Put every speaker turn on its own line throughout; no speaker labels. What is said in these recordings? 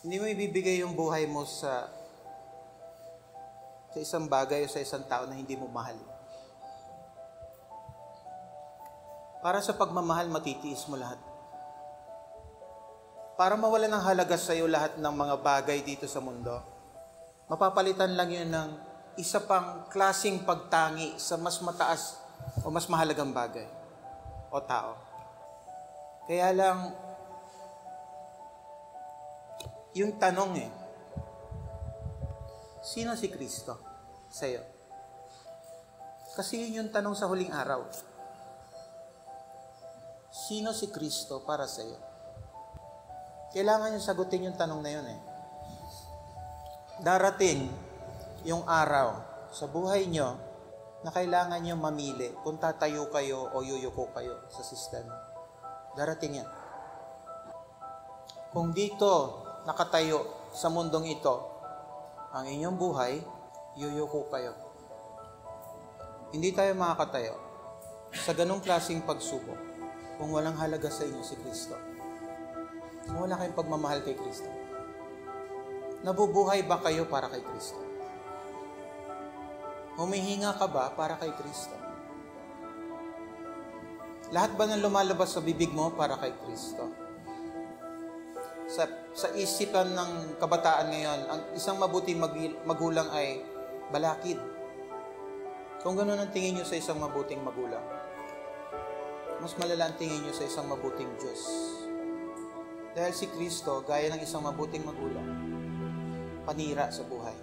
Hindi mo ibibigay yung buhay mo sa sa isang bagay o sa isang tao na hindi mo mahal. Para sa pagmamahal, matitiis mo lahat. Para mawala ng halaga sa iyo lahat ng mga bagay dito sa mundo, mapapalitan lang yun ng isa pang klasing pagtangi sa mas mataas o mas mahalagang bagay o tao. Kaya lang, yung tanong eh, sino si Kristo sa iyo? Kasi yun yung tanong sa huling araw. Sino si Kristo para sa iyo? Kailangan nyo sagutin yung tanong na yun eh. Darating yung araw sa buhay nyo na kailangan nyo mamili kung tatayo kayo o yuyuko kayo sa sistema. Darating yan. Kung dito nakatayo sa mundong ito ang inyong buhay, yuyuko kayo. Hindi tayo makakatayo sa ganong klaseng pagsubok kung walang halaga sa inyo si Kristo. Kung wala kayong pagmamahal kay Kristo. Nabubuhay ba kayo para kay Kristo? Humihinga ka ba para kay Kristo? Lahat ba ng lumalabas sa bibig mo para kay Kristo? Sa, sa isipan ng kabataan ngayon, ang isang mabuting mag- magulang ay balakid. Kung gano'n ang tingin nyo sa isang mabuting magulang, mas malala ang tingin nyo sa isang mabuting Diyos. Dahil si Kristo, gaya ng isang mabuting magulang, panira sa buhay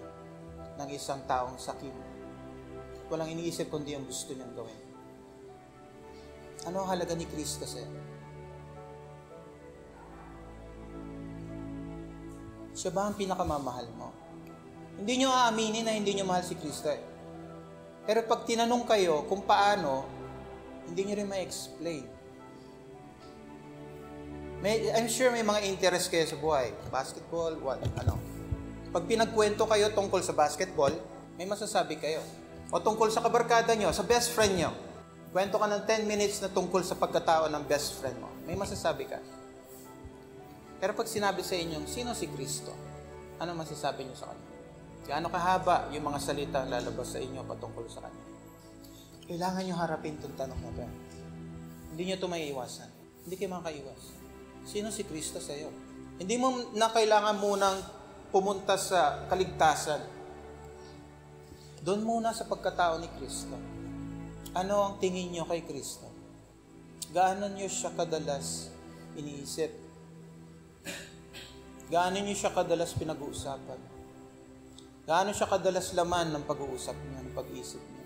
ng isang taong sakim. Walang iniisip kundi ang gusto niyang gawin. Ano ang halaga ni Kristo sa Siya ba ang pinakamamahal mo? Hindi nyo aaminin na hindi nyo mahal si Kristo eh. Pero pag tinanong kayo kung paano, hindi nyo rin ma-explain. May, I'm sure may mga interest kayo sa buhay. Basketball, what, ano. Pag pinagkwento kayo tungkol sa basketball, may masasabi kayo. O tungkol sa kabarkada nyo, sa best friend nyo. Kwento ka ng 10 minutes na tungkol sa pagkatao ng best friend mo. May masasabi ka. Pero pag sinabi sa inyong, sino si Kristo? Ano masasabi nyo sa Kanya? Gaano kahaba yung mga salita lalabas sa inyo patungkol sa Kanya? Kailangan nyo harapin itong tanong na to. Hindi nyo ito maiiwasan. Hindi kayo makaiwas. Sino si Kristo sa iyo? Hindi mo na kailangan munang pumunta sa kaligtasan. Doon muna sa pagkatao ni Kristo. Ano ang tingin nyo kay Kristo? Gaano nyo siya kadalas iniisip? Gaano nyo siya kadalas pinag-uusapan? Gaano siya kadalas laman ng pag-uusap niya, ng pag-iisip niya?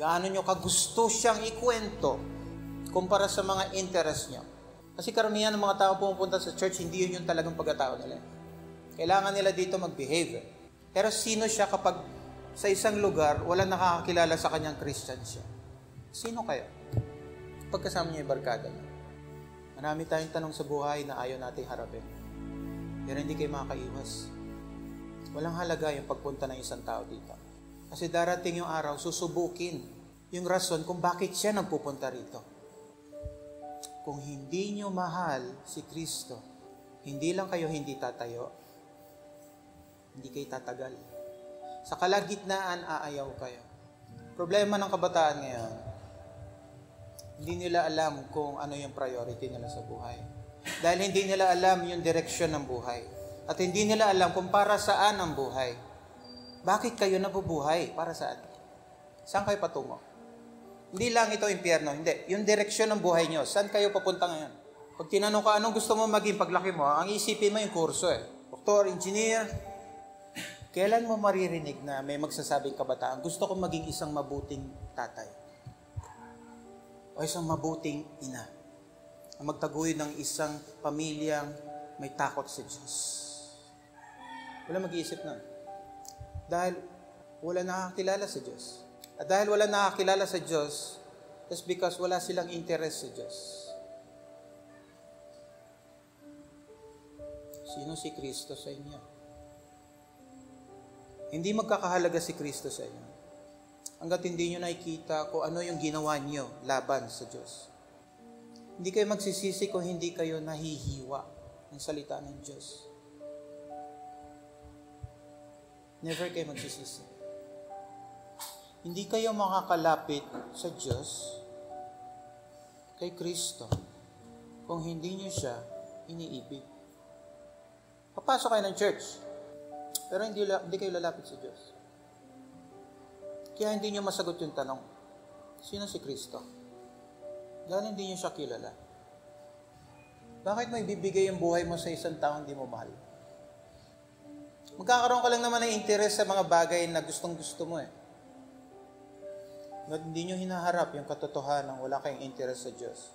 Gaano nyo kagusto siyang ikwento kumpara sa mga interest niyo? Kasi karamihan ng mga tao pumupunta sa church, hindi yun yung talagang pagkatao nila. Kailangan nila dito mag-behave. Pero sino siya kapag sa isang lugar, wala nakakakilala sa kanyang Christian siya? Sino kayo? Pagkasama niyo yung barkada niyo. Marami tayong tanong sa buhay na ayaw nating harapin. Pero hindi kayo makakaiwas. Walang halaga yung pagpunta ng isang tao dito. Kasi darating yung araw, susubukin yung rason kung bakit siya nagpupunta rito. Kung hindi nyo mahal si Kristo, hindi lang kayo hindi tatayo, hindi kayo tatagal. Sa kalagitnaan, aayaw kayo. Problema ng kabataan ngayon, hindi nila alam kung ano yung priority nila sa buhay. Dahil hindi nila alam yung direksyon ng buhay. At hindi nila alam kung para saan ang buhay. Bakit kayo nabubuhay? Para saan? Saan kayo patungo? Hindi lang ito impyerno, hindi. Yung direksyon ng buhay nyo, saan kayo papunta ngayon? Pag tinanong ka, anong gusto mo maging paglaki mo, ang isipin mo yung kurso eh. Doktor, engineer. Kailan mo maririnig na may magsasabing kabataan, gusto ko maging isang mabuting tatay? O isang mabuting ina? Ang magtaguyod ng isang pamilyang may takot sa Diyos. Wala mag-iisip na. Dahil wala nakakilala sa Diyos. At dahil wala nakakilala sa Diyos, that's because wala silang interest sa Diyos. Sino si Kristo sa inyo? Hindi magkakahalaga si Kristo sa inyo. Hanggat hindi nyo nakikita kung ano yung ginawa nyo laban sa Diyos. Hindi kayo magsisisi kung hindi kayo nahihiwa ng salita ng Diyos. never kayo magsisisi. Hindi kayo makakalapit sa Diyos kay Kristo kung hindi niyo siya iniibig. Papasok kayo ng church, pero hindi, hindi kayo lalapit sa Diyos. Kaya hindi niyo masagot yung tanong, sino si Kristo? Dahil hindi niyo siya kilala. Bakit mo ibibigay yung buhay mo sa isang taong hindi mo mahal? Magkakaroon ka lang naman ng interes sa mga bagay na gustong gusto mo eh. But hindi nyo hinaharap yung katotohanan wala kayong interes sa Diyos.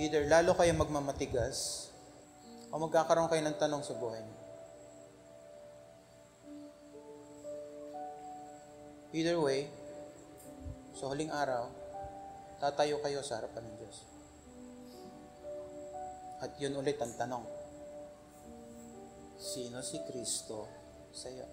Either lalo kayo magmamatigas o magkakaroon kayo ng tanong sa buhay niyo. Either way, sa huling araw, tatayo kayo sa harapan ng Diyos. At yun ulit ang tanong. Sino si Kristo sa iyo?